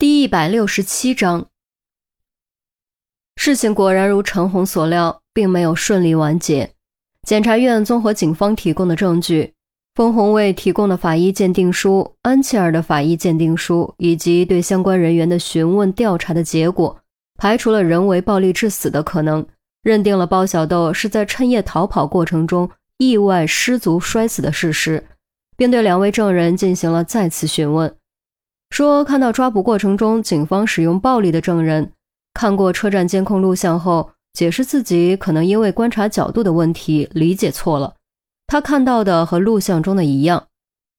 第一百六十七章，事情果然如陈红所料，并没有顺利完结。检察院综合警方提供的证据，封红卫提供的法医鉴定书、安琪儿的法医鉴定书，以及对相关人员的询问调查的结果，排除了人为暴力致死的可能，认定了包小豆是在趁夜逃跑过程中意外失足摔死的事实，并对两位证人进行了再次询问。说看到抓捕过程中警方使用暴力的证人，看过车站监控录像后，解释自己可能因为观察角度的问题理解错了，他看到的和录像中的一样。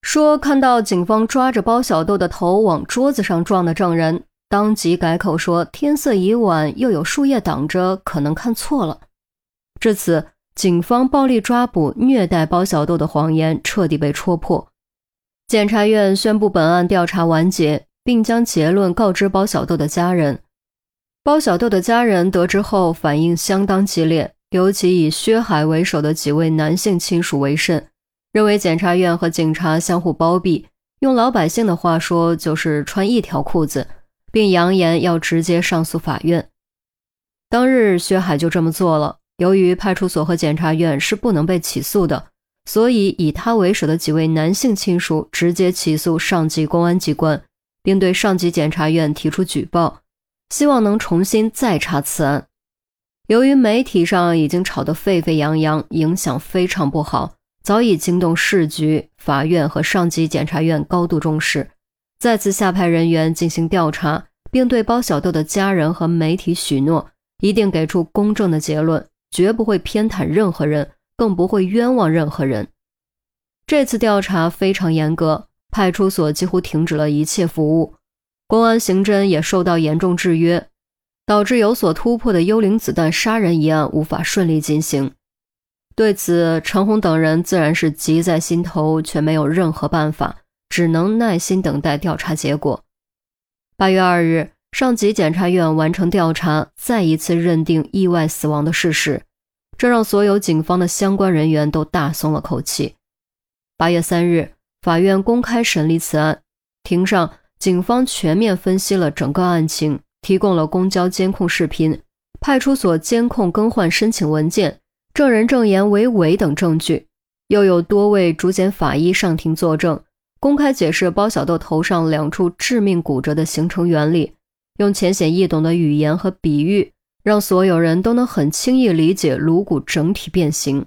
说看到警方抓着包小豆的头往桌子上撞的证人，当即改口说天色已晚，又有树叶挡着，可能看错了。至此，警方暴力抓捕、虐待包小豆的谎言彻底被戳破。检察院宣布本案调查完结，并将结论告知包小豆的家人。包小豆的家人得知后反应相当激烈，尤其以薛海为首的几位男性亲属为甚，认为检察院和警察相互包庇，用老百姓的话说就是穿一条裤子，并扬言要直接上诉法院。当日，薛海就这么做了。由于派出所和检察院是不能被起诉的。所以，以他为首的几位男性亲属直接起诉上级公安机关，并对上级检察院提出举报，希望能重新再查此案。由于媒体上已经吵得沸沸扬扬，影响非常不好，早已惊动市局、法院和上级检察院高度重视，再次下派人员进行调查，并对包小豆的家人和媒体许诺，一定给出公正的结论，绝不会偏袒任何人。更不会冤枉任何人。这次调查非常严格，派出所几乎停止了一切服务，公安刑侦也受到严重制约，导致有所突破的幽灵子弹杀人一案无法顺利进行。对此，陈红等人自然是急在心头，却没有任何办法，只能耐心等待调查结果。八月二日，上级检察院完成调查，再一次认定意外死亡的事实。这让所有警方的相关人员都大松了口气。八月三日，法院公开审理此案，庭上警方全面分析了整个案情，提供了公交监控视频、派出所监控更换申请文件、证人证言为伪等证据，又有多位主检法医上庭作证，公开解释包小豆头上两处致命骨折的形成原理，用浅显易懂的语言和比喻。让所有人都能很轻易理解颅骨整体变形。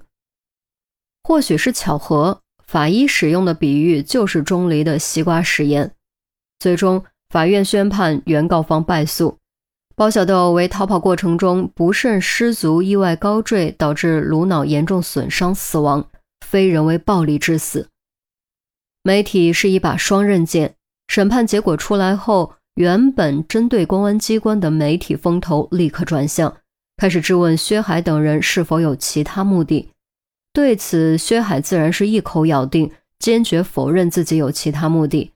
或许是巧合，法医使用的比喻就是钟离的西瓜实验。最终，法院宣判原告方败诉。包小豆为逃跑过程中不慎失足意外高坠，导致颅脑严重损伤死亡，非人为暴力致死。媒体是一把双刃剑。审判结果出来后。原本针对公安机关的媒体风头立刻转向，开始质问薛海等人是否有其他目的。对此，薛海自然是一口咬定，坚决否认自己有其他目的。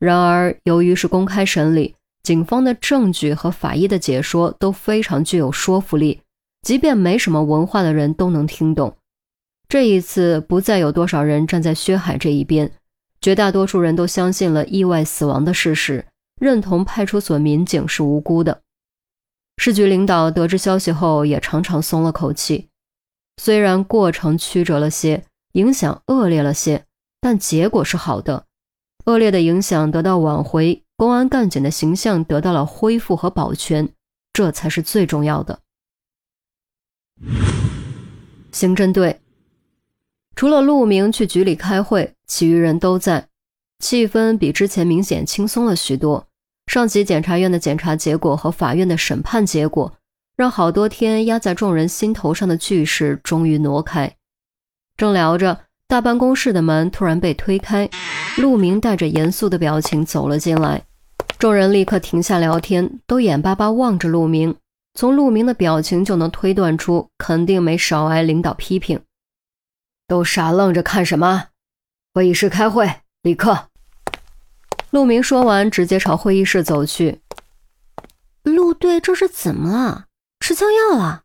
然而，由于是公开审理，警方的证据和法医的解说都非常具有说服力，即便没什么文化的人都能听懂。这一次，不再有多少人站在薛海这一边，绝大多数人都相信了意外死亡的事实。认同派出所民警是无辜的，市局领导得知消息后也常常松了口气。虽然过程曲折了些，影响恶劣了些，但结果是好的。恶劣的影响得到挽回，公安干警的形象得到了恢复和保全，这才是最重要的。刑侦队除了陆明去局里开会，其余人都在，气氛比之前明显轻松了许多。上级检察院的检查结果和法院的审判结果，让好多天压在众人心头上的巨石终于挪开。正聊着，大办公室的门突然被推开，陆明带着严肃的表情走了进来。众人立刻停下聊天，都眼巴巴望着陆明。从陆明的表情就能推断出，肯定没少挨领导批评。都傻愣着看什么？会议室开会，立刻。陆明说完，直接朝会议室走去。陆队这是怎么了？吃枪药了？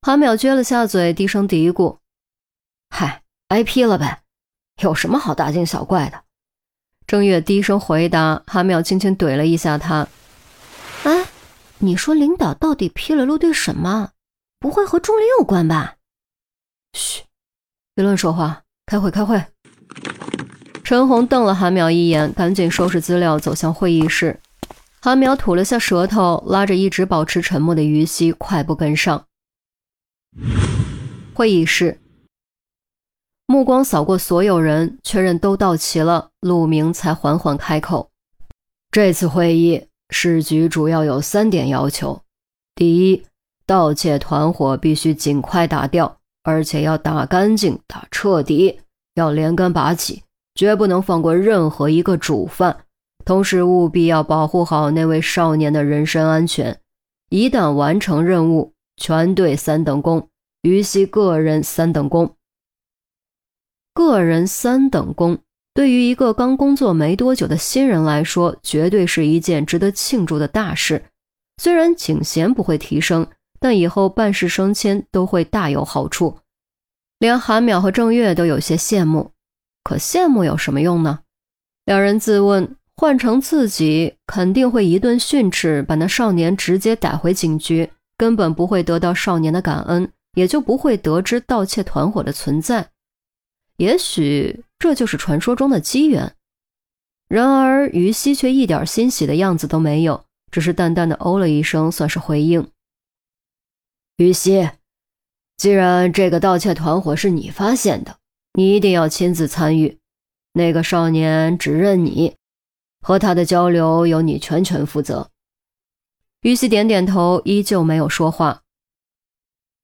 韩淼撅了下嘴，低声嘀咕：“嗨，挨批了呗，有什么好大惊小怪的？郑月低声回答，韩淼轻轻怼了一下他：“哎，你说领导到底批了陆队什么？不会和钟离有关吧？”“嘘，别乱说话，开会，开会。”陈红瞪了韩淼一眼，赶紧收拾资料，走向会议室。韩淼吐了下舌头，拉着一直保持沉默的于西，快步跟上。会议室。目光扫过所有人，确认都到齐了，陆明才缓缓开口：“这次会议，市局主要有三点要求：第一，盗窃团伙必须尽快打掉，而且要打干净、打彻底，要连根拔起，绝不能放过任何一个主犯。同时，务必要保护好那位少年的人身安全。一旦完成任务，全队三等功，于西个人三等功。”个人三等功，对于一个刚工作没多久的新人来说，绝对是一件值得庆祝的大事。虽然警衔不会提升，但以后办事升迁都会大有好处。连韩淼和郑月都有些羡慕，可羡慕有什么用呢？两人自问，换成自己，肯定会一顿训斥，把那少年直接逮回警局，根本不会得到少年的感恩，也就不会得知盗窃团伙的存在。也许这就是传说中的机缘，然而于西却一点欣喜的样子都没有，只是淡淡的哦了一声，算是回应。于西，既然这个盗窃团伙是你发现的，你一定要亲自参与。那个少年只认你，和他的交流由你全权负责。于西点点头，依旧没有说话。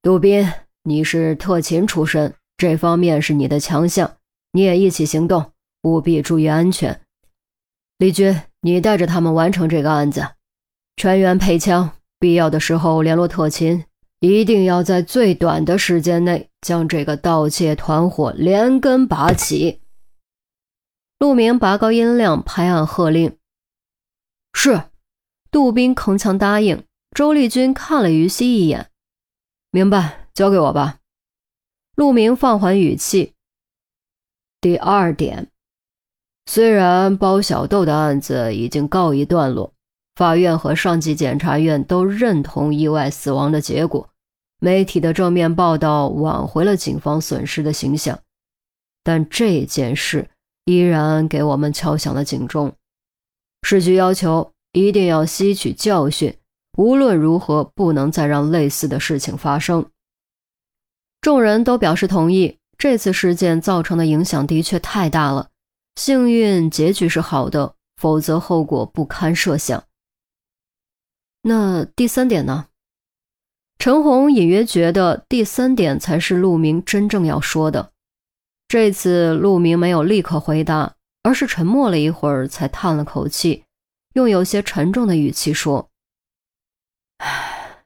杜宾，你是特勤出身。这方面是你的强项，你也一起行动，务必注意安全。李军，你带着他们完成这个案子，全员配枪，必要的时候联络特勤，一定要在最短的时间内将这个盗窃团伙连根拔起。陆明拔高音量，拍案喝令：“是！”杜宾铿锵答应。周丽君看了于西一眼，明白，交给我吧。陆明放缓语气。第二点，虽然包小豆的案子已经告一段落，法院和上级检察院都认同意外死亡的结果，媒体的正面报道挽回了警方损失的形象，但这件事依然给我们敲响了警钟。市局要求一定要吸取教训，无论如何不能再让类似的事情发生。众人都表示同意。这次事件造成的影响的确太大了，幸运结局是好的，否则后果不堪设想。那第三点呢？陈红隐约觉得第三点才是陆明真正要说的。这次陆明没有立刻回答，而是沉默了一会儿，才叹了口气，用有些沉重的语气说：“唉，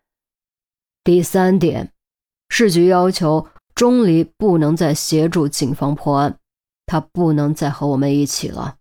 第三点。”市局要求钟离不能再协助警方破案，他不能再和我们一起了。